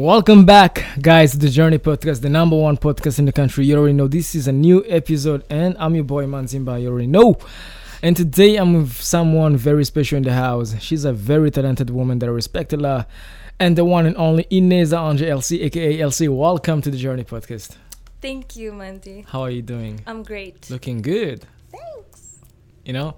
Welcome back, guys, to the Journey Podcast, the number one podcast in the country. You already know this is a new episode, and I'm your boy Manzi Mbaya. You already know. And today I'm with someone very special in the house. She's a very talented woman that I respect a lot, and the one and only Ineza Ange Elsie, aka Elsie. Welcome to the Journey Podcast. Thank you, Manzi. How are you doing? I'm great. Looking good. You know,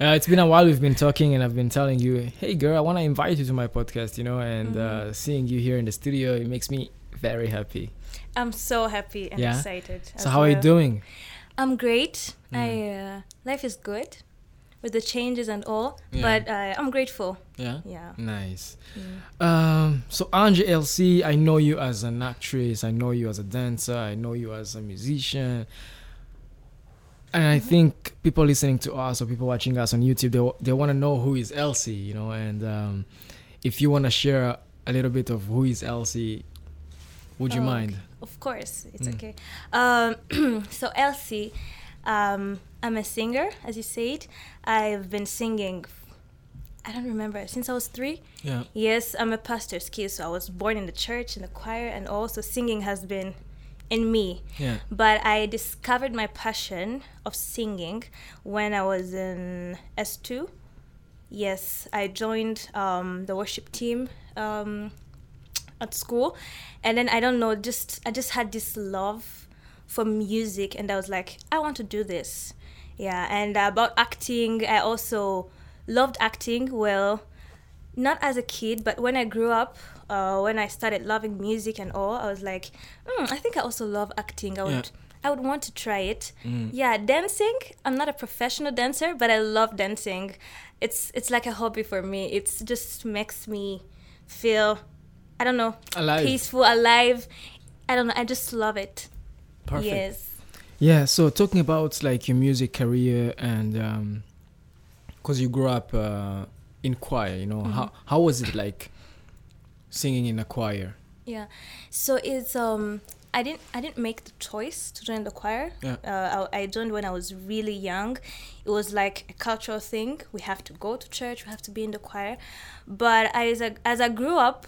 uh, it's been a while we've been talking, and I've been telling you, hey, girl, I want to invite you to my podcast, you know, and uh, seeing you here in the studio, it makes me very happy. I'm so happy and Yeah? excited. So, how are you doing? I'm great. Mm. I uh, life is good with the changes and all, Yeah. but uh, I'm grateful. Yeah. Yeah. Nice. Mm. Um, so Ange Elsie, I know you as an actress, I know you as a dancer, I know you as a musician. And I think people listening to us or people watching us on YouTube, they, they want to know who is Elsie, you know, and um, if you want to share a little bit of who is Elsie, would you Oh, mind? Of course, it's Mm. okay. Um, so Elsie, um, I'm a singer, as you said. I've been singing. I don't remember since I was three. Yeah. Yes, I'm a pastor's kid, so I was born in the church, in the choir, and also singing has been in me. Yeah. But I discovered my passion of singing when I was in S2. Yes, I joined um, the worship team um, at school, and then I don't know, just I just had this love for music, and I was like, I want to do this. Yeah, and about acting, I also loved acting. Well, not as a kid, but when I grew up, uh, when I started loving music and all, I was like, mm, I think I also love acting. I would, Yeah. I would want to try it. Mm. Yeah, dancing. I'm not a professional dancer, but I love dancing. It's it's like a hobby for me. It just makes me feel, I don't know, Alive. peaceful, alive. I don't know. I just love it. Perfect. Yes. Yeah, so talking about like your music career and um cuz you grew up uh, in choir, you know, how how was it like singing in a choir? Yeah. So it's um I didn't I didn't make the choice to join the choir. Yeah. Uh, I, I joined when I was really young. It was like a cultural thing. We have to go to church. We have to be in the choir. But as I, as I grew up,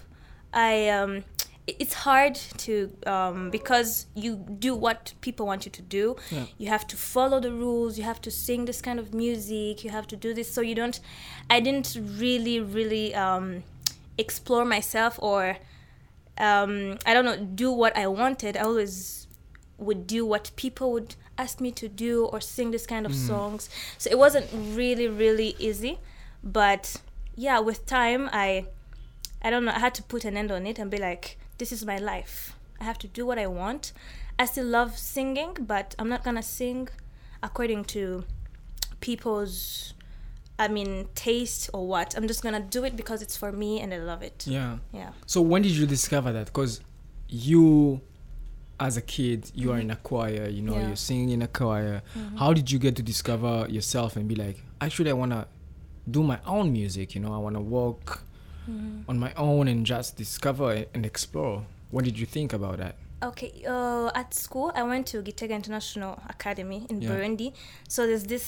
I um it's hard to um, because you do what people want you to do. Yeah. You have to follow the rules. You have to sing this kind of music. You have to do this. So you don't. I didn't really really um, explore myself or um, I don't know, do what I wanted. I always would do what people would ask me to do or sing this kind of songs. So it wasn't really, really easy. But yeah, with time, I, I don't know, I had to put an end on it and be like, this is my life. I have to do what I want. I still love singing, but I'm not gonna sing according to people's, I mean, taste or what. I'm just gonna do it because it's for me and I love it. Yeah. Yeah. So when did you discover that? Cuz you as a kid, you are in a mm-hmm. choir, you know, Yeah. you're singing in a choir. Mm-hmm. How did you get to discover yourself and be like, actually I want to do my own music, you know, I want to walk on my own and just discover and explore. What did you think about that? Okay, uh, at school, I went to Gitega International Academy in Yeah. Burundi. So there's this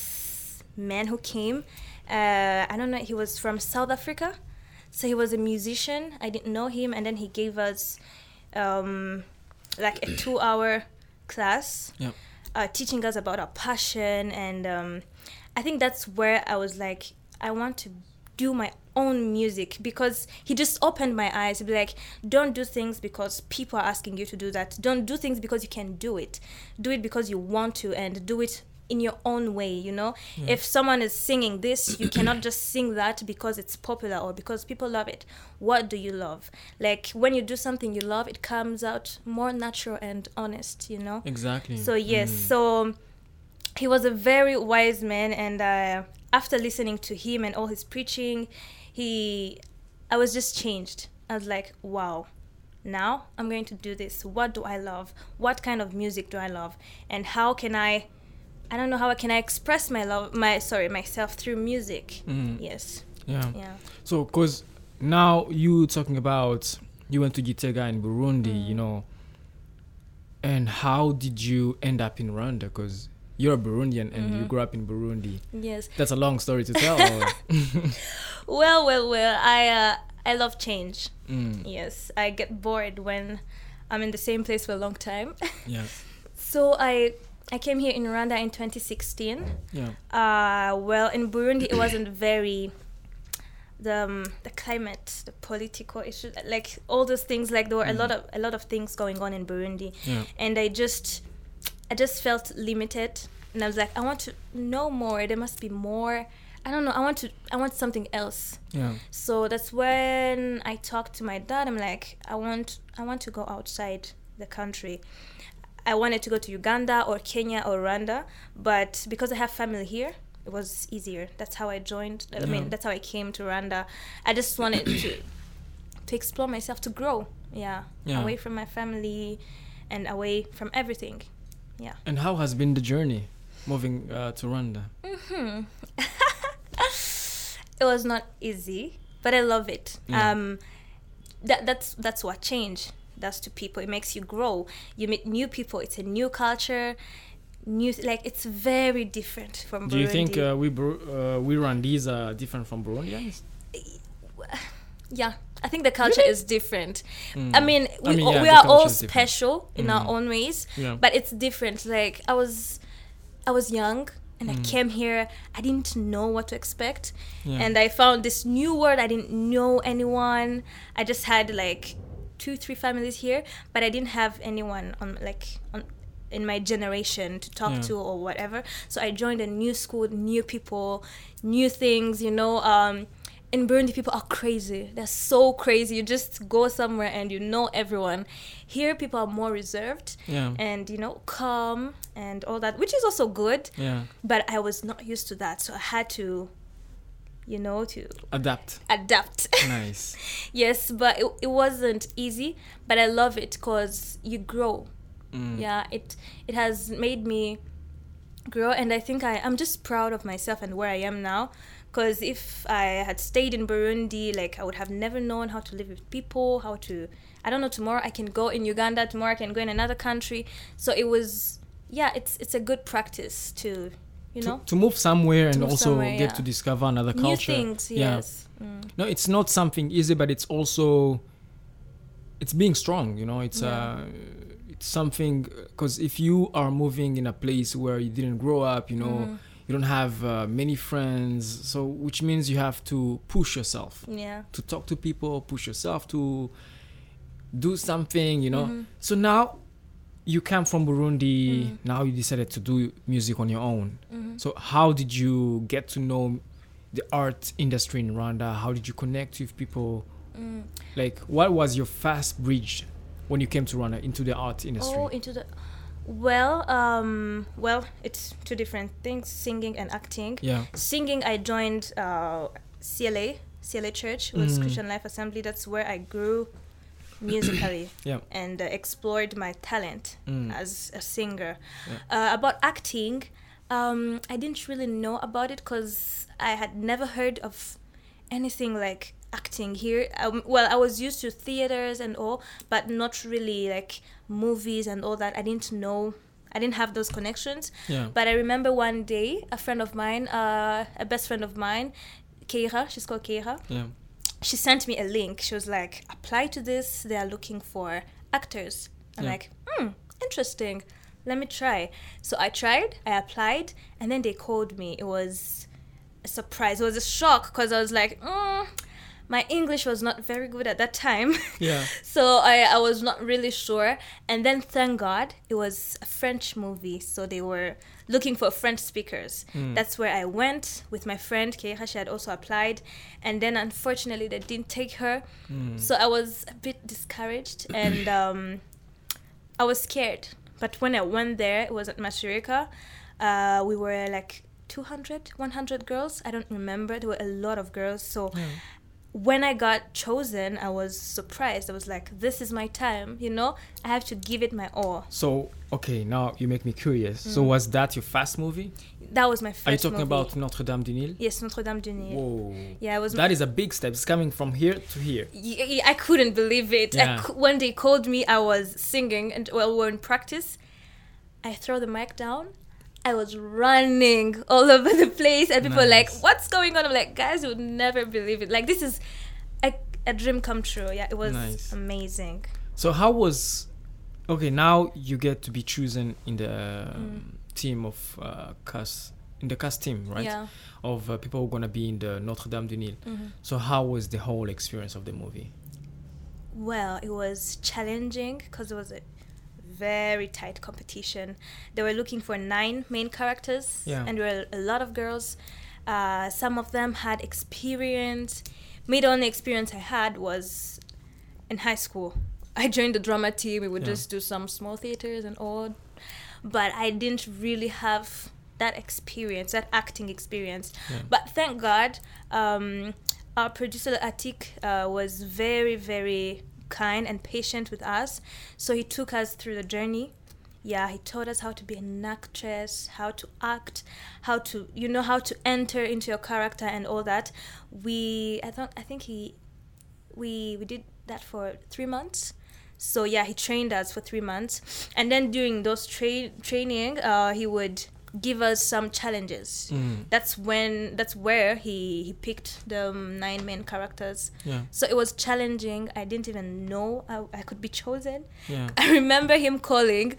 man who came. Uh, I don't know, he was from South Africa. So he was a musician. I didn't know him. And then he gave us um, like a two hour class Yeah. uh, teaching us about our passion. And um, I think that's where I was like, I want to do my own music because he just opened my eyes to be like, don't do things because people are asking you to do that. Don't do things because you can do it. Do it because you want to and do it in your own way, you know? If someone is singing this, you cannot just sing that because it's popular or because people love it. What do you love? Like when you do something you love, it comes out more natural and honest, you know? Exactly. So yes, so he was a very wise man, and uh, after listening to him and all his preaching, he, I was just changed. I was like, wow, now I'm going to do this. What do I love? What kind of music do I love? And how can I? I don't know how I can I express my love, my sorry, myself through music. Mm. Yes, Yeah. yeah. So, cause now you talking about you went to Gitega in Burundi, you know, and how did you end up in Rwanda? Cause you're a Burundian and you grew up in Burundi. Yes. That's a long story to tell. Well, well, well. I uh, I love change. Mm. Yes, I get bored when I'm in the same place for a long time. Yeah. so I I came here in Rwanda in 2016. Yeah. Uh, well, in Burundi, it wasn't very the um, the climate, the political issue, like all those things. Like there were a lot of a lot of things going on in Burundi, Yeah. and I just I just felt limited, and I was like, I want to know more. There must be more. I don't know. I want to. I want something else. Yeah. So that's when I talked to my dad. I'm like, I want, I want to go outside the country. I wanted to go to Uganda or Kenya or Rwanda, but because I have family here, it was easier. That's how I joined. I Yeah. mean, that's how I came to Rwanda. I just wanted to to explore myself, to grow. Yeah, Yeah. away from my family and away from everything. Yeah. And how has been the journey moving uh, to Rwanda? hmm it was not easy, but I love it. Yeah. Um, that that's that's what change does to people. It makes you grow. You meet new people. It's a new culture. New like it's very different from. Do you think uh, we Bur- uh, we Rwandese are different from Burundians? yeah, I think the culture Really? is different. Mm. I mean, we, I mean, yeah, we are all is different. special in our Mm. own ways, Yeah. but it's different. Like I was, I was young and I Mm. came here. I didn't know what to expect, Yeah. and I found this new world. I didn't know anyone. I just had like two, three families here, but I didn't have anyone on like on in my generation to talk Yeah. to or whatever. So I joined a new school, new people, new things. You know. Um, in Burundi, people are crazy. They're so crazy. You just go somewhere and you know everyone. Here, people are more reserved yeah. and you know calm and all that, which is also good. yeah. But I was not used to that, so I had to, you know, to Adapt. adapt. nice. yes, but it, it wasn't easy. But I love it because you grow. Mm. Yeah, it it has made me grow, and I think I I'm just proud of myself and where I am now. Because if I had stayed in Burundi, like I would have never known how to live with people, how to I don't know. Tomorrow I can go in Uganda. Tomorrow I can go in another country. So it was yeah. It's it's a good practice to you To, know to move somewhere and move also somewhere, get yeah. to discover another new culture. things. Yeah. Yes. Mm. No, it's not something easy, but it's also it's being strong. You know, it's Yeah. uh, it's something because if you are moving in a place where you didn't grow up, you know, Mhm. you don't have uh, many friends, so which means you have to push yourself Yeah. to talk to people, push yourself to do something. You know, Mhm. so now you came from Burundi. Mm. Now you decided to do music on your own. Mhm. So how did you get to know the art industry in Rwanda? How did you connect with people? Mm. Like, what was your first bridge when you came to Rwanda into the art industry? Oh, into the well, um, well, it's two different things: singing and acting. yeah, Singing, I joined uh, CLA, CLA Church, was Mm. Christian Life Assembly. That's where I grew musically yeah, and uh, explored my talent Mm. as a singer. Yeah. Uh, about acting, um, I didn't really know about it because I had never heard of anything like acting here. Um, well, I was used to theaters and all, but not really like movies and all that. I didn't know. I didn't have those connections. yeah, But I remember one day, a friend of mine, uh, a best friend of mine, Keira, she's called Keira, yeah, she sent me a link. She was like, apply to this. They are looking for actors. I'm Yeah. like, hmm, interesting. Let me try. So I tried, I applied, and then they called me. It was a surprise. It was a shock because I was like, mm, my English was not very good at that time. yeah. so I, I was not really sure. And then, thank God, it was a French movie. So they were looking for French speakers. Mm. That's where I went with my friend Keira. She had also applied. And then, unfortunately, they didn't take her. Mm. So I was a bit discouraged and um, I was scared. But when I went there, it was at Mashirika. Uh, we were like 200, 100 girls. I don't remember. There were a lot of girls. So Yeah. When I got chosen, I was surprised. I was like, this is my time, you know? I have to give it my all. So okay, now you make me curious. So Mm. was that your fast movie? That was my first Are you talking movie. about Notre Dame du Nil? Yes, Notre Dame du Nil. Whoa, Yeah, it was that is a big step. It's coming from here to here. Y- I couldn't believe it. Yeah. when they called me, I was singing, and while we were in practice, I throw the mic down. I was running all over the place, and people were like, "What's going on?" I'm like, "Guys, you would never believe it. Like this is, a dream come true. Yeah, it was Nice. amazing. So how was okay? Now you get to be chosen in the um, Mm. team of uh, cast in the cast team, right? Yeah. Of uh, people who are gonna be in the Notre Dame du Nil. Mhm. So how was the whole experience of the movie? Well, it was challenging because it was a very tight competition. They were looking for nine main characters, Yeah. and there were a lot of girls. Uh, some of them had experience. Me, the only experience I had was in high school. I joined the drama team. We would Yeah. just do some small theaters and all, but I didn't really have that experience, that acting experience. Yeah. But thank God, um, our producer Atiq uh, was very, very kind and patient with us. So he took us through the journey. Yeah, he taught us how to be an actress, how to act, how to you know how to enter into your character and all that. We I thought I think he we we did that for three months. So yeah, he trained us for three months, and then during those tra- training, uh, he would give us some challenges. Mm. That's when that's where he he picked the um, nine main characters. Yeah, So it was challenging. I didn't even know I, I could be chosen. yeah, I remember him calling,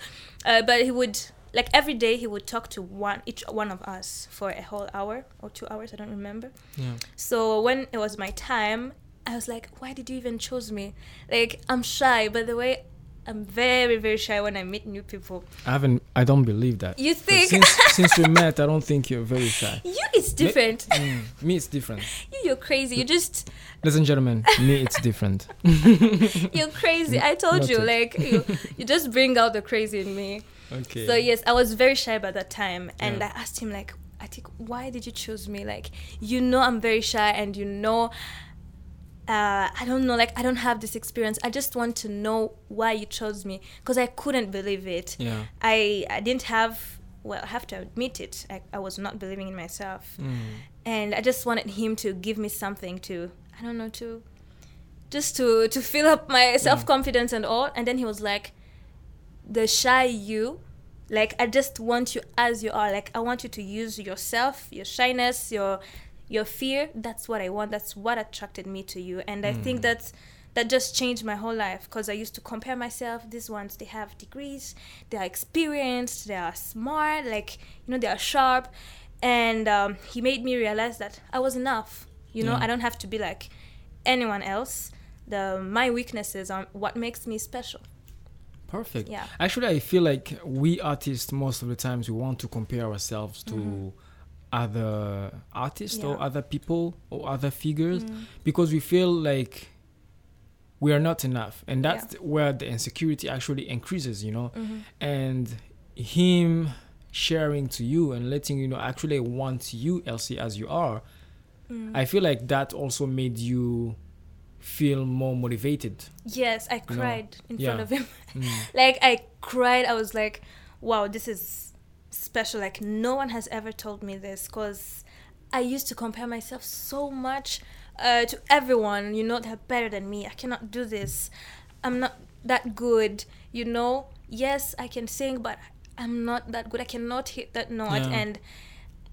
uh, but he would like every day he would talk to one each one of us for a whole hour or two hours. I don't remember. yeah. So when it was my time, I was like, why did you even choose me? Like I'm shy. By the way, I'm very very shy when I meet new people. I haven't. I don't believe that. You think since since we met, I don't think you're very shy. you it's different. Mm, me, it's different. You you're crazy. You just Ladies and gentlemen, me, it's different. you're crazy. I told you Noted. like you, you just bring out the crazy in me. Okay. So yes, I was very shy by that time, and Yeah. I asked him like, I think, why did you choose me? Like, you know, I'm very shy, and you know, uh, I don't know, like, I don't have this experience. I just want to know why you chose me, because I couldn't believe it. Yeah. I I didn't have. Well, I have to admit it. I, I was not believing in myself, Mm. and I just wanted him to give me something to, I don't know, to, just to to fill up my self confidence and all. And then he was like, the shy you like i just want you as you are like i want you to use yourself your shyness your your fear that's what i want that's what attracted me to you and i hmm. think that's that just changed my whole life because i used to compare myself these ones they have degrees they are experienced they are smart like you know they are sharp and um, he made me realize that i was enough you know Yeah. i don't have to be like anyone else the my weaknesses are what makes me special Perfect. Yeah. Actually, I feel like we artists most of the times we want to compare ourselves to mm-hmm. Other artists or Mm-hmm. Other people or other figures Mm. because we feel like we are not enough, and that's where the insecurity actually increases. You know, Mm-hmm. and him sharing to you and letting you know actually want you Elsie as you are. Mm. I feel like that also made you feel more motivated. Yes, I know, cried in yeah. front of him. Mm. like I cried. I was like, "Wow, this is special." Like no one has ever told me this because I used to compare myself so much uh, to everyone. You know, they're better than me. I cannot do this. I'm not that good. You know, yes, I can sing, but I'm not that good. I cannot hit that note. Yeah. And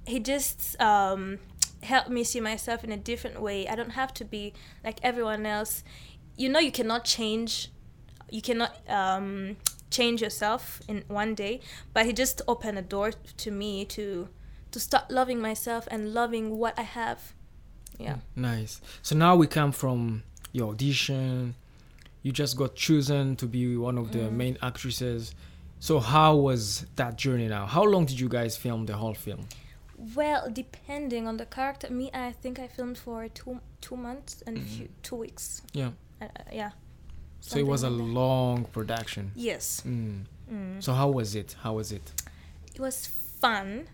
he just um, helped me see myself in a different way. I don't have to be like everyone else. You know, you cannot change. You cannot um, change yourself in one day. But he just opened a door to me to to start loving myself and loving what I have. Yeah. Nice. So now we come from your audition. You just got chosen to be one of the Mm. main actresses. So how was that journey now? How long did you guys film the whole film? Well, depending on the character, me, I think I filmed for two two months and Mhm. few, two weeks. Yeah. Uh, uh, yeah. So it was a that. long production. Yes. Mm. Mm. So how was it? How was it? It was fun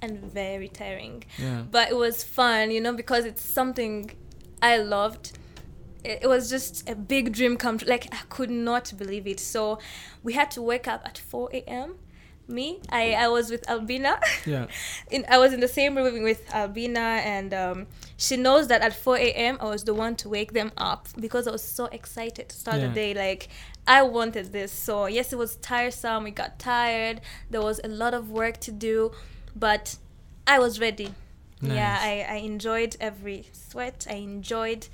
and very tiring. Yeah. But it was fun, you know, because it's something I loved. It, it was just a big dream come true. Like, I could not believe it. So we had to wake up at 4 a.m. Me, I, I was with Albina. Yeah. in I was in the same room with Albina, and um, she knows that at 4 a.m. I was the one to wake them up because I was so excited to start Yeah. the day. Like I wanted this. So yes, it was tiresome. We got tired. There was a lot of work to do, but I was ready. Yeah, I, I enjoyed every sweat. I enjoyed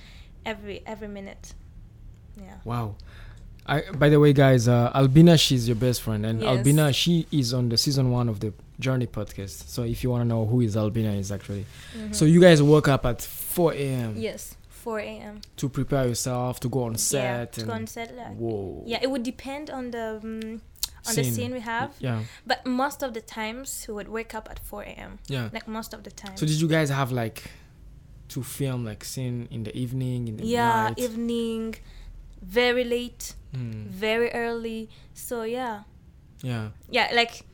every every minute. Yeah. Wow. I, by the way, guys, uh, Albina, she's your best friend, and Yes. Albina, she is on the season one of the Journey podcast. So if you want to know who is Albina is actually, Mhm. so you guys woke up at 4 a.m. yes, 4 a.m. to prepare yourself to go on set. yeah, to go on set. Like, whoa. yeah, it would depend on the um, on the scene we have, Yeah, but most of the times we would wake up at 4 a.m. yeah. Like most of the time. So did you guys have like to film like scene in the evening, in the yeah, night? evening, very late, Hmm. very early. So yeah, Yeah, yeah, like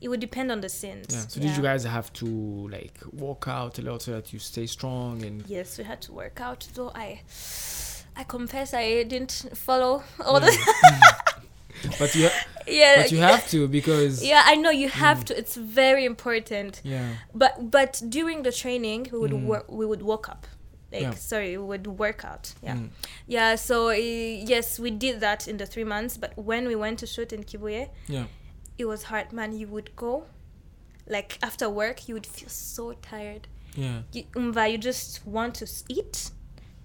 it would depend on the scenes. yeah. So did you guys have to like walk out a lot so that you stay strong and Yes, we had to work out. Though I, I confess I didn't follow all Yeah. the. but you yeah. but you have to because Yeah, I know you have Mm. to. It's very important. yeah But but during the training, we would Mm. work. We would walk up. Like Yeah. sorry, it would work out. Yeah. Mm. Yeah. So uh, yes, we did that in the three months. But when we went to shoot in Kibuye, yeah it was hard, man. You would go, like after work, you would feel so tired. yeah You, umva, you just want to eat,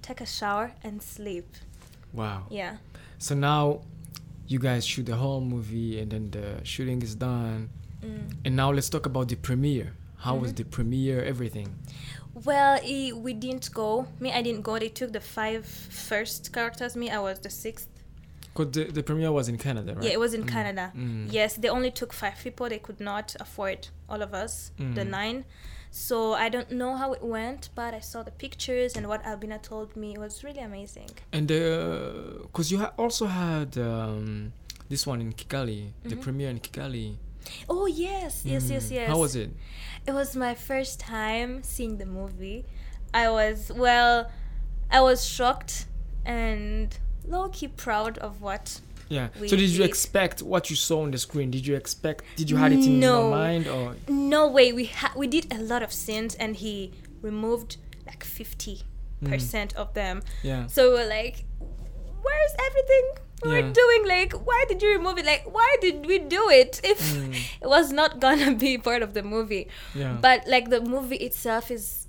take a shower, and sleep. wow Yeah. so now you guys shoot the whole movie and then the shooting is done Mm. and now let's talk about the premiere how was Mhm. the premiere everything Well, we didn't go. Me, I didn't go. They took the five first characters. Me, I was the sixth. because the, the premiere was in canada right Yeah, it was in Mm. Canada. Mm. Yes, they only took five people. They could not afford all of us, the Mm. nine. So I don't know how it went, but I saw the pictures and what Albina told me. It was really amazing. And because you ha- also had um, this one in Kigali, the Mhm. premiere in Kigali. Oh yes, yes, yes, Mm. yes. How was it? It was my first time seeing the movie. I was well, I was shocked and low key proud of what. Yeah. So did you did. expect what you saw on the screen? Did you expect? Did you had it in No. your mind or? No way. We ha- we did a lot of scenes, and he removed like fifty Mm. percent of them. Yeah. So we were like, where's everything we Yeah. were doing? Like, why did you remove it? Like, why did we do it if Mm. it was not gonna be part of the movie? Yeah. But like the movie itself is,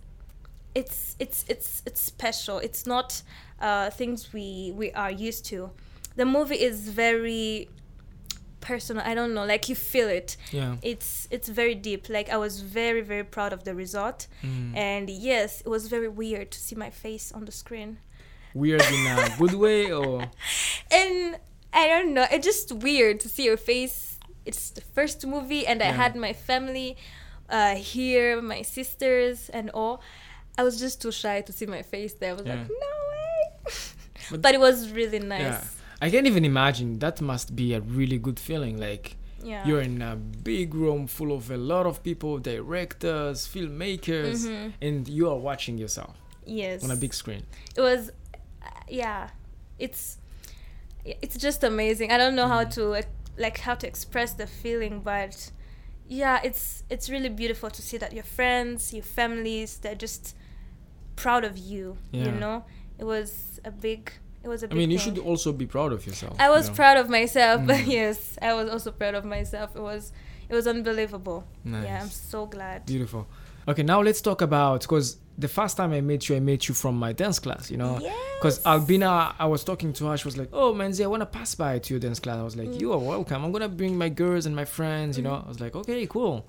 it's it's it's it's special. It's not uh, things we we are used to. The movie is very personal. I don't know. Like you feel it. yeah. It's it's very deep. Like I was very very proud of the result. Mm. And yes, it was very weird to see my face on the screen. Weird in a good way or? and I don't know, it's just weird to see your face. It's the first movie, and I had my family uh, here, my sisters, and all. I was just too shy to see my face there. I was Yeah. like, no way. But- but, it was really nice. Yeah. I can't even imagine. That must be a really good feeling. Like Yeah. you're in a big room full of a lot of people, directors, filmmakers, Mhm. and you are watching yourself Yes. on a big screen. It was, yeah. It's, it's just amazing. I don't know how Mhm. to like how to express the feeling, but yeah, it's it's really beautiful to see that your friends, your families, they're just proud of you. Yeah. You know, it was a big. It was a I mean, you thing. should also be proud of yourself. I was you know? proud of myself, but Mm. yes, I was also proud of myself. It was it was unbelievable. Nice. Yeah, I'm so glad. Beautiful. Okay, now let's talk about because the first time I met you, I met you from my dance class. You know, because Yes. Albina, I was talking to her. She was like, "Oh, Manzi, I want to pass by to your dance class." I was like, Mm. "You are welcome. I'm gonna bring my girls and my friends." You know, Mm-hmm. I was like, "Okay, cool."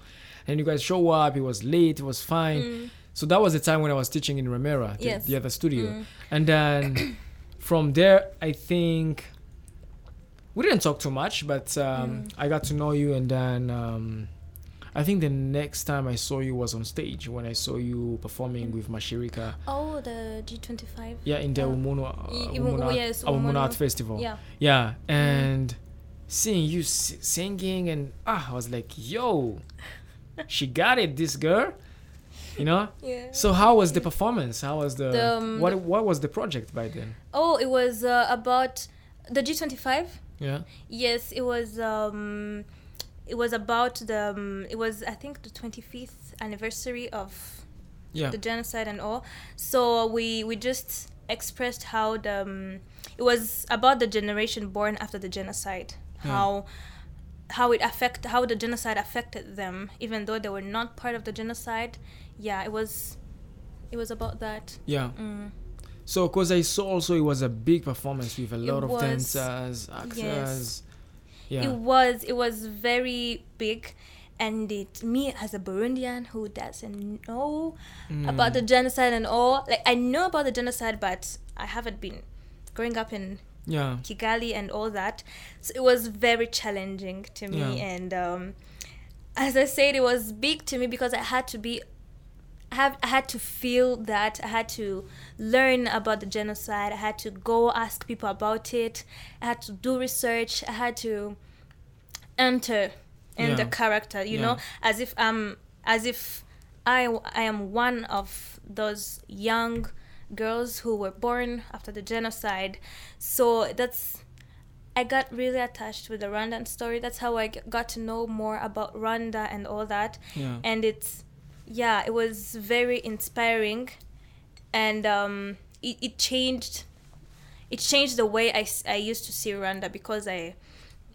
And you guys show up. It was late. It was fine. Mm, So that was the time when I was teaching in Ramera, the, Yes. the other studio. mm. And then from there, I think we didn't talk too much, but um, Mm. I got to know you. And then um, I think the next time I saw you was on stage when I saw you performing with Mashirika. Oh, the G25. Yeah, in the Yeah. Umuno, uh, Umuno, yes, Umuno. Art Festival. Yeah. Yeah, and seeing you s- singing and ah, I was like, yo, she got it, this girl. You know. Yeah. So how was the performance? How was the, The, um, what what was the project by then? Oh, it was uh, about the G25. Yeah. Yes, it was. Um, it was about the. Um, it was I think the 25th anniversary of Yeah. the genocide and all. So we we just expressed how the. Um, it was about the generation born after the genocide. Yeah. How. How it affect how the genocide affected them, even though they were not part of the genocide. Yeah, it was. It was about that. Yeah. Mm. So, because I saw also it was a big performance with a lot of was. dancers, actors. Yeah. It was it was very big, and it me as a Burundian who doesn't know Mm. about the genocide and all. Like I know about the genocide, but I haven't been growing up in yeah. Kigali and all that. So it was very challenging to me, Yeah. and um, as I said, it was big to me because I had to be. I have I had to feel that I had to learn about the genocide. I had to go ask people about it. I had to do research. I had to enter in the character, you know, as if I'm as if I I am one of those young girls who were born after the genocide. So that's I got really attached with the Rwandan story. That's how I got to know more about Rwanda and all that. Yeah. And it's yeah, it was very inspiring, and um, it, it changed. It changed the way I, I used to see Rwanda because I,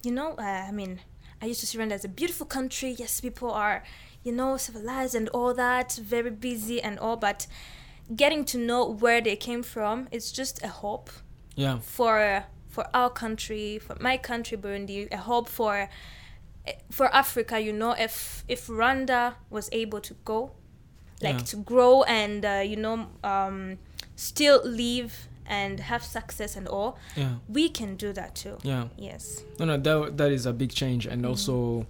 you know, uh, I mean, I used to see Rwanda as a beautiful country. Yes, people are, you know, civilized and all that, very busy and all, but getting to know where they came from is just a hope Yeah. for for our country, for my country, Burundi, a hope for for Africa. You know, if if Rwanda was able to go, like Yeah. to grow and uh, you know um, still live and have success and all, Yeah. we can do that too. Yeah. Yes. No, no, that that is a big change, and Mm-hmm. also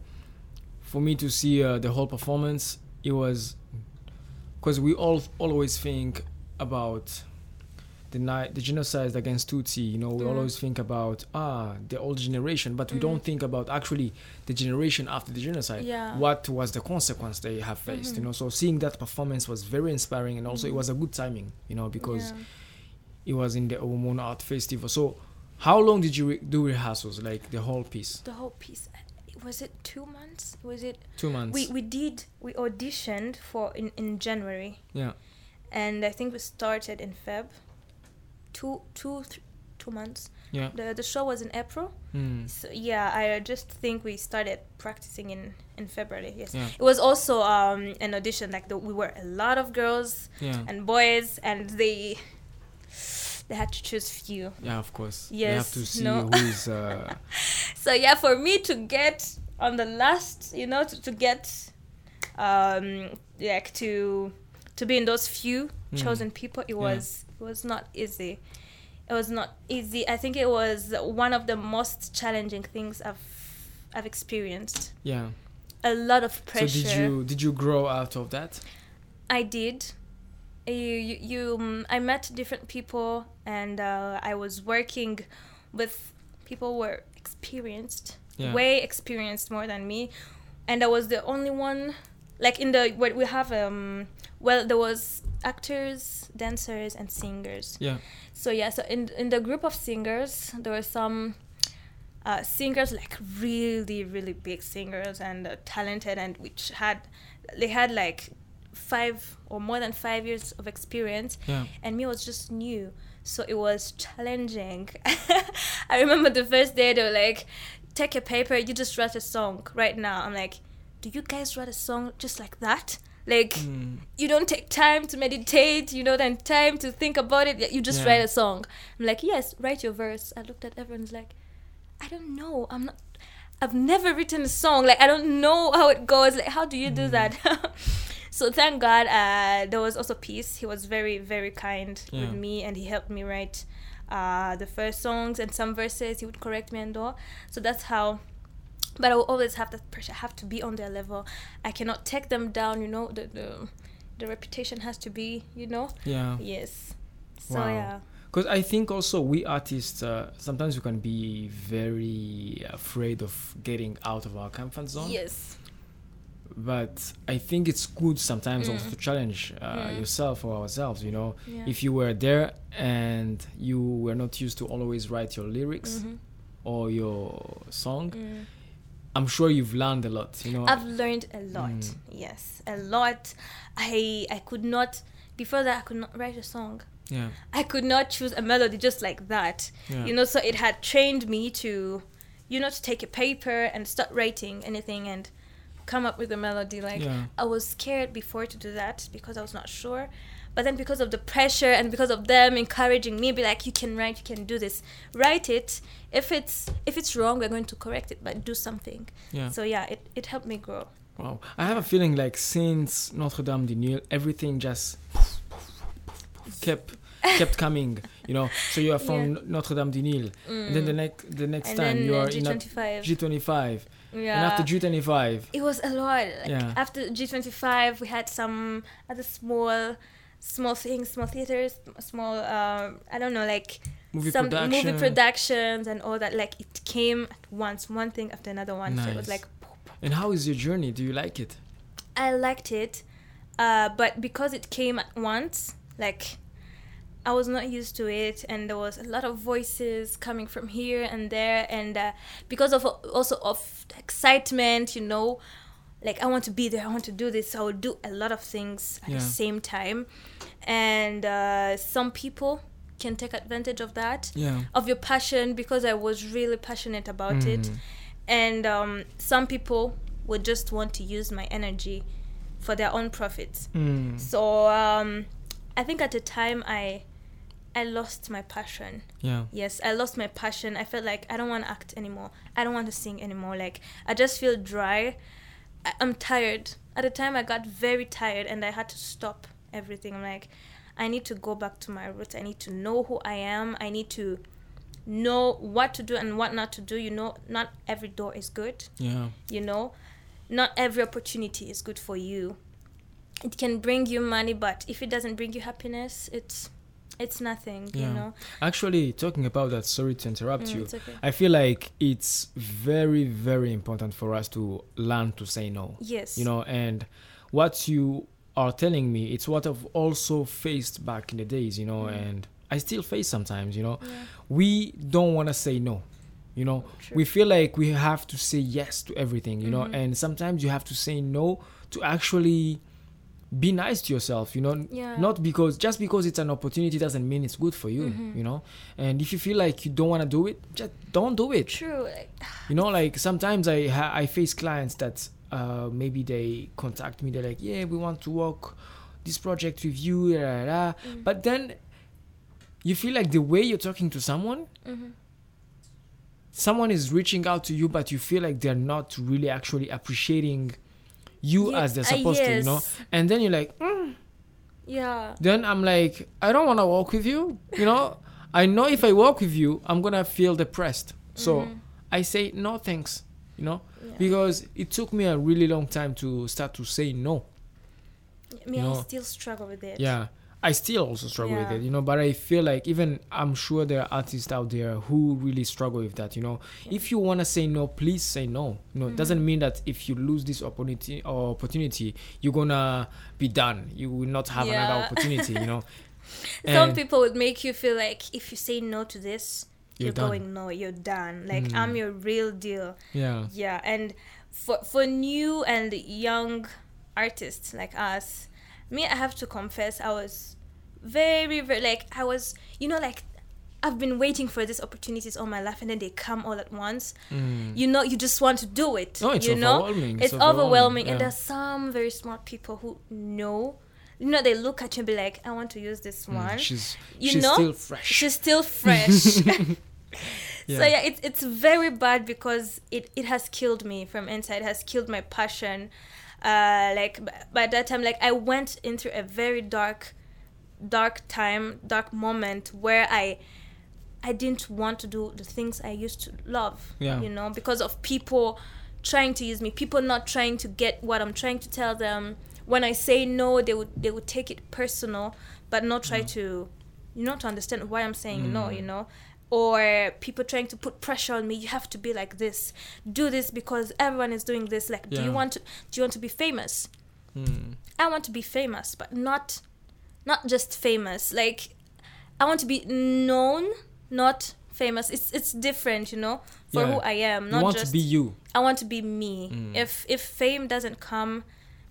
for me to see uh, the whole performance, it was because we all always think about the the genocide against Tutsi. You know, we Mm. always think about ah the old generation, but we Mm. don't think about actually the generation after the genocide. Yeah. What was the consequence they have faced? You Mhm. know, so seeing that performance was very inspiring, and also it Mhm. was a good timing. You know, because Yeah. it was in the Omon Art Festival. So, how long did you re- do rehearsals? Like the whole piece? the whole piece. uh, Was it two months? Was it? Two months. We we did we auditioned for in in January. yeah. and I think we started in Feb. Two, two, th- two months. Yeah. The the show was in April. Mm. So yeah, I just think we started practicing in in February. Yes. Yeah. It was also um an audition. Like the, we were a lot of girls Yeah. and boys, and they they had to choose few. Yeah, of course. Yes, You have to see no. who is. Uh, So yeah, for me to get on the last, you know, to, to get um like to to be in those few Mm. chosen people, it Yeah. was it was not easy. It was not easy. I think it was one of the most challenging things I've I've experienced. yeah. A lot of pressure. So did you did you grow out of that? I did. You, you, you um, I met different people, and uh, I was working with people who were experienced, Yeah. way experienced more than me, and I was the only one. Like in the what we have, um, well, there was actors, dancers, and singers. Yeah. So yeah, so in in the group of singers, there were some uh, singers like really really big singers and uh, talented and which had they had like five or more than five years of experience Yeah. and me was just new so it was challenging i remember the first day they were like take a paper you just write a song right now i'm like do you guys write a song just like that like Mm. you don't take time to meditate you know, then time to think about it you just Yeah. write a song i'm like yes write your verse i looked at everyone's like i don't know i'm not i've never written a song like i don't know how it goes like how do you do Mm. that so thank god uh, there was also peace he was very very kind Yeah. with me and he helped me write uh, the first songs and some verses he would correct me and all so that's how but I will always have that pressure. I have to be on their level. I cannot take them down. You know, the the, the reputation has to be. You know. Yeah. Yes. So Wow. yeah. Because I think also we artists uh, sometimes we can be very afraid of getting out of our comfort zone. Yes. But I think it's good sometimes also Mm. to challenge uh, Mm. yourself or ourselves. You know, Yeah. if you were there and you were not used to always write your lyrics Mhm. or your song, Mm. I'm sure you've learned a lot. You know. I've learned a lot. Mm. Yes, a lot. I I could not before that I could not write a song. yeah. I could not choose a melody just like that. Yeah. You know, so it had trained me to, you know, to take a paper and start writing anything and come up with a melody. Like Yeah. I was scared before to do that because I was not sure, but then because of the pressure and because of them encouraging me be like you can write you can do this. Write it. If it's if it's wrong we're going to correct it but do something. Yeah. so yeah it, it helped me grow. Wow. I have a feeling like since Notre Dame de Nil, everything just kept kept coming. You know. So you are from Notre Dame de Nil, and then the next the next and time you uh, are in a G25 G25, yeah and after G25, it was a lot. Like Yeah. after G25 we had some other small small things small theaters small um I don't know like movie some production. movie productions and all that like it came at once one thing after another one so it was Nice. like And how is your journey? Do you like it? I liked it, uh, but because it came at once, like I was not used to it, and there was a lot of voices coming from here and there, and uh, because of also of excitement, you know, like I want to be there, I want to do this, so I would do a lot of things at Yeah. the same time, and uh, some people can take advantage of that Yeah. of your passion because I was really passionate about it Mm. and um, some people would just want to use my energy for their own profits. Mm. So um, I think at the time I I lost my passion. Yeah. Yes, I lost my passion. I felt like I don't want to act anymore. I don't want to sing anymore. Like I just feel dry. I- I'm tired. At the time I got very tired and I had to stop everything. I'm like I need to go back to my roots. I need to know who I am. I need to know what to do and what not to do. You know, not every door is good Yeah. you know not every opportunity is good for you it can bring you money but if it doesn't bring you happiness it's it's nothing you know Actually, talking about that, sorry to interrupt Mm, you. okay. I feel like it's very, very important for us to learn to say no. yes You know, and what you are telling me, it's what I've also faced back in the days, you know, Mm. and I still face sometimes, you know. Yeah. We don't want to say no. You know, True. we feel like we have to say yes to everything, you know, Mhm. and sometimes you have to say no to actually be nice to yourself, you know, Yeah. not because just because it's an opportunity doesn't mean it's good for you, Mhm. you know. And if you feel like you don't want to do it, just don't do it. true You know, like sometimes I ha- I face clients that uh, maybe they contact me. They're like, "Yeah, we want to work this project with you," da, da, da. Mm. but then you feel like the way you're talking to someone, mhm. someone is reaching out to you, but you feel like they're not really actually appreciating you Ye- as they're uh, supposed to, you know. And then you're like, mm. yeah then I'm like, I don't want to work with you, you know. I know if I work with you, I'm gonna feel depressed. So Mhm. I say no thanks, you know, Yeah. because it took me a really long time to start to say no. me you i still struggle with it Yeah. I still also struggle Yeah. with it, you know, but I feel like even I'm sure there are artists out there who really struggle with that, you know. If you want to say no, please say no. You know, it doesn't mean that if you lose this opportunity or opportunity, you're gonna be done. You will not have another opportunity, you know. some people would make you feel like if you say no to this You're you're, going no you're done like Mm. i'm your real deal yeah. yeah and for for new and young artists like us me i have to confess i was very very like i was you know like i've been waiting for these opportunities all my life and then they come all at once Mm. you know you just want to do it No, it's you know overwhelming. it's, overwhelming, and yeah. there's some very smart people who know you know they look at you and be like i want to use this Mm, one She's you she's know still fresh. she's still fresh Yeah. so yeah it's it's very bad because it it has killed me from inside it has killed my passion uh like b- by that time like i went into a very dark dark time dark moment where i i didn't want to do the things i used to love Yeah. you know because of people trying to use me people not trying to get what i'm trying to tell them when i say no they would they would take it personal but not try to you know to understand why i'm saying no Mm. you know or people trying to put pressure on me you have to be like this. Do this because everyone is doing this. Like do you want to do you want to be famous? Mm. i want to be famous but not not just famous. Like i want to be known not famous. It's it's different you know for Yeah. who i am not You want just to be you. i want to be me. Mm. if if fame doesn't come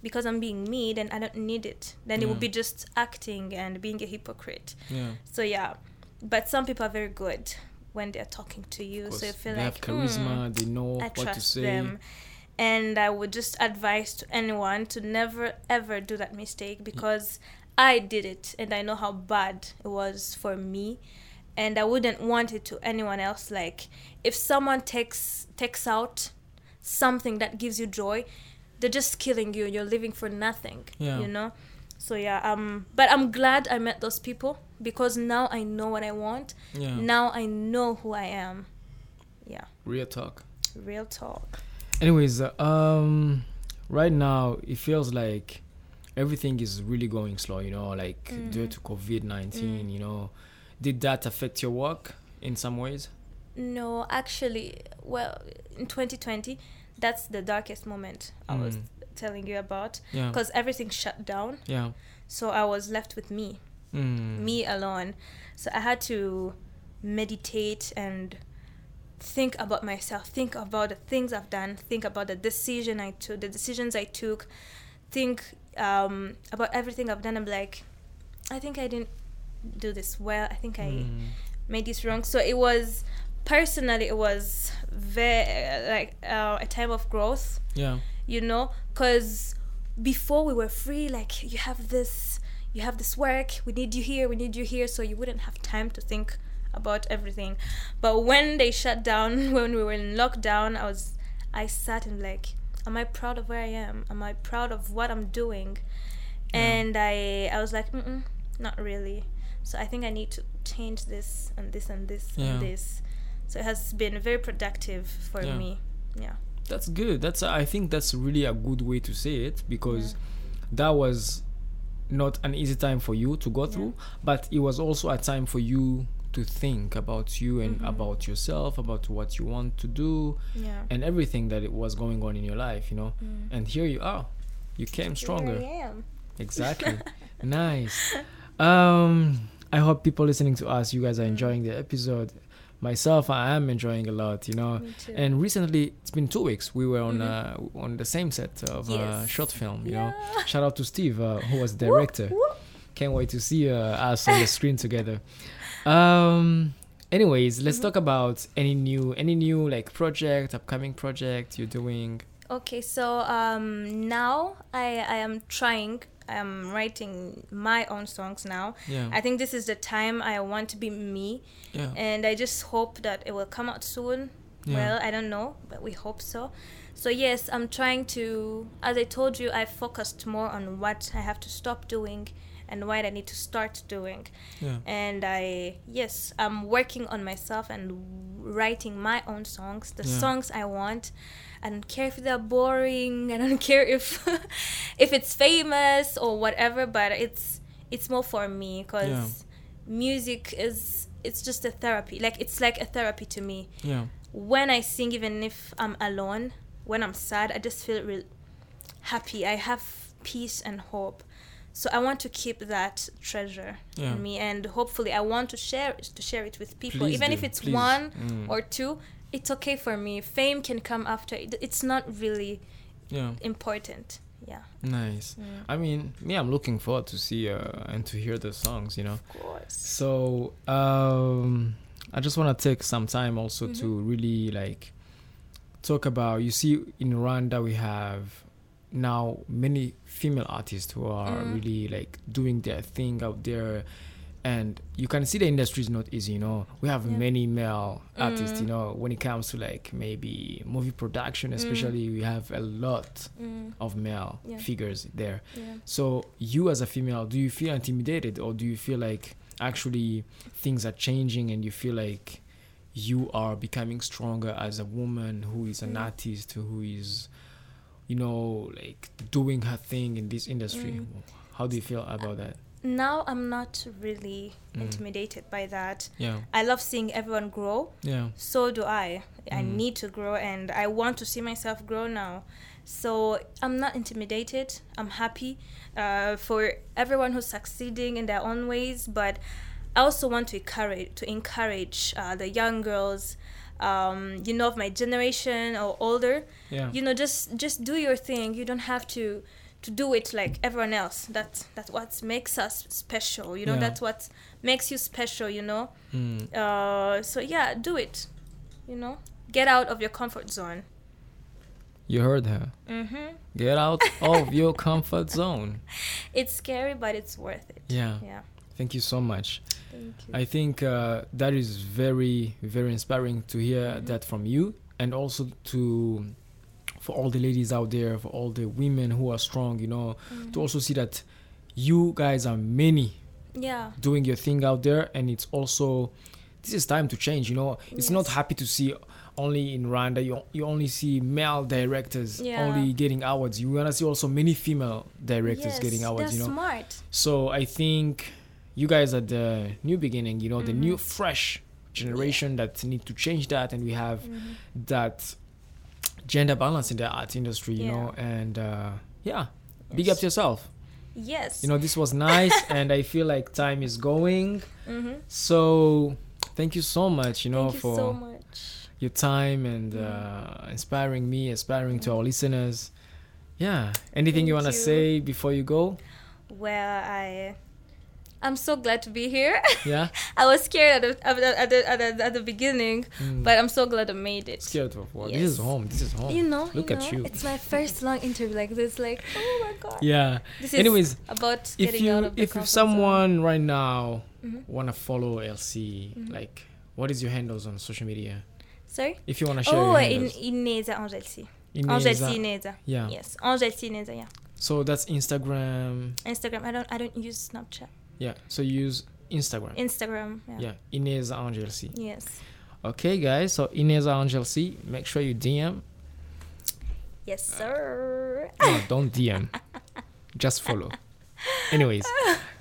because i'm being me then i don't need it. Then it would be just acting and being a hypocrite. Yeah. so yeah, but some people are very good when they're talking to you, so you feel they like have charisma. "Hmm, They know I what to say. them. And I would just advise to anyone to never ever do that mistake because I did it and I know how bad it was for me and I wouldn't want it to anyone else like if someone takes takes out something that gives you joy they're just killing you you're living for nothing Yeah. you know so yeah um but I'm glad I met those people because now I know what I want Yeah. now I know who I am yeah Real talk. real talk Anyways, um, right now it feels like everything is really going slow. You know, like due Mhm. to COVID nineteen. Mm. You know, did that affect your work in some ways? No, actually, well, in 2020, that's the darkest moment I was Mm. Telling you about Yeah. because everything shut down. Yeah. So I was left with me, Mm. me alone. So I had to meditate and think about myself, think about the things I've done, think about the decision I took, the decisions I took, think um, about everything I've done. I'm like, I think I didn't do this well. I think I Mm. made this wrong. So it was personally, it was very like uh, a time of growth, Yeah. you know, because before we were free, like you have this, you have this work. We need you here. We need you here. So you wouldn't have time to think about everything. But when they shut down, when we were in lockdown, I was, I sat and like, am I proud of where I am? Am I proud of what I'm doing? Yeah. And I, I was like, not really. So I think I need to change this and this and this Yeah. and this. So it has been very productive for Yeah. me. Yeah. That's good. That's I think that's really a good way to say it because that was not an easy time for you to go Yeah. through, but it was also a time for you to think about you and Mhm. about yourself, about what you want to do, Yeah. and everything that it was going on in your life, you know. Mm. And here you are. You came stronger. Here I am. Exactly. nice. Um, I hope people listening to us, you Mm. guys are enjoying the episode. Myself, I am enjoying a lot, you know. And recently, it's been two weeks. We were on uh, on the same set of a Mm-hmm. Short film. You know, shout out to Steve, uh, who was the director. whoop. Can't wait to see uh, us on the screen together. Um. Anyways, let's Mhm. talk about any new any new like project, upcoming project you're doing. Okay, so um, now I, I am trying. I am writing my own songs now. Yeah. I think this is the time I want to be me, yeah. and I just hope that it will come out soon. Yeah. Well, I don't know, but we hope so. So yes, I'm trying to. As I told you, I focused more on what I have to stop doing and what I need to start doing. yeah. and I yes I'm working on myself and writing my own songs the Yeah. songs I want I don't care if they're boring I don't care if if it's famous or whatever but it's it's more for me because Yeah. music is it's just a therapy like it's like a therapy to me Yeah. when I sing even if I'm alone when I'm sad I just feel real happy I have peace and hope so I want to keep that treasure Yeah. in me and hopefully I want to share to share it with people Please even do, if it's please. one Mm. or two it's okay for me fame can come after it- it's not really yeah. important yeah Nice. Mm. I mean, me, I'm looking forward to see uh, and to hear the songs. You know. of course So um, I just want to take some time also to Mhm. really like talk about. You see, in Rwanda we have now many female artists who are Mm. really like doing their thing out there. And you can see the industry is not easy, you know. We have Yeah. many male artists, Mm. you know. When it comes to like maybe movie production, especially, we have a lot mm, of male Yeah. figures there. yeah So you as a female, do you feel intimidated or do you feel like actually things are changing and you feel like you are becoming stronger as a woman who is an Mm. artist who is you know like doing her thing in this industry? Mm. How do you feel about that? Now I'm not really Mm. intimidated by that Yeah. I love seeing everyone grow Yeah. so do I. I Mm. need to grow and I want to see myself grow now. So I'm not intimidated. I'm happy uh, for everyone who's succeeding in their own ways, but I also want to encourage to encourage uh, the young girls, um, you know, of my generation or older. Yeah. You know, just just do your thing. You don't have to to do it like everyone else. That's that's what makes us special. You know, Yeah. that's what makes you special. You know Mm. uh so yeah do it you know get out of your comfort zone You heard her. Mm-hmm. Get out of your comfort zone. It's scary, but it's worth it. Yeah. Yeah. Thank you so much. Thank you. I think uh, that is very, very inspiring to hear Mhm. that from you, and also to for all the ladies out there, for all the women who are strong, you know, Mhm. to also see that you guys are many yeah. doing your thing out there, and it's also this is time to change. You know, it's not happy to see only in Rwanda you you only see male directors Yeah. only getting awards. You wanna see also many female directors yes, getting awards. You know, smart. so I think you guys are the new beginning, you know, the new Mhm. fresh generation that need to change that and we have Mhm. that gender balance in the art industry, you Yeah. know, and uh, yeah, big up to yourself. Yes. You know, this was nice and I feel like time is going. Mm-hmm. So thank you so much, you know, Thank you for so much. your time and Mm. uh, inspiring me, inspiring to our listeners. Yeah. Anything you want to say before you go? Well, I, I'm so glad to be here. Yeah. I was scared at the at the, at the, at the, at the beginning, Mm. but I'm so glad I made it. scared of what? This is home. This is home. You know, Look you at you. It's my first long interview like this. Like, oh my god. Yeah. This is Anyways, about if getting out you if, if comfort zone. someone right now Mhm. wanna follow Elsie, Mhm. like what is your handles on social media? Sorry. If you wanna share Oh, in. Ineza Ange Elsie. Ineza- Ineza. Yeah. Yes, Ange Elsie Ineza. Yeah. So that's Instagram. Instagram. I don't. I don't use Snapchat. Yeah. So you use Instagram. Instagram. Yeah. yeah. Ineza Ange Elsie. Yes. Okay, guys. So Ineza Ange Elsie. Make sure you DM. Yes, sir. No, don't DM. Just follow. Anyways,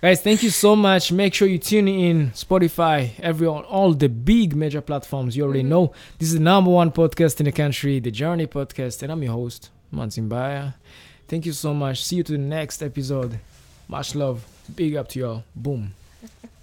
guys, thank you so much. Make sure you tune in Spotify, everyone, all the big major platforms. You already Mhm. know this is the number one podcast in the country, the Journey Podcast, and I'm your host, Manzi Mbaya. Thank you so much. See you to the next episode. Much love. Big up to y'all. Boom.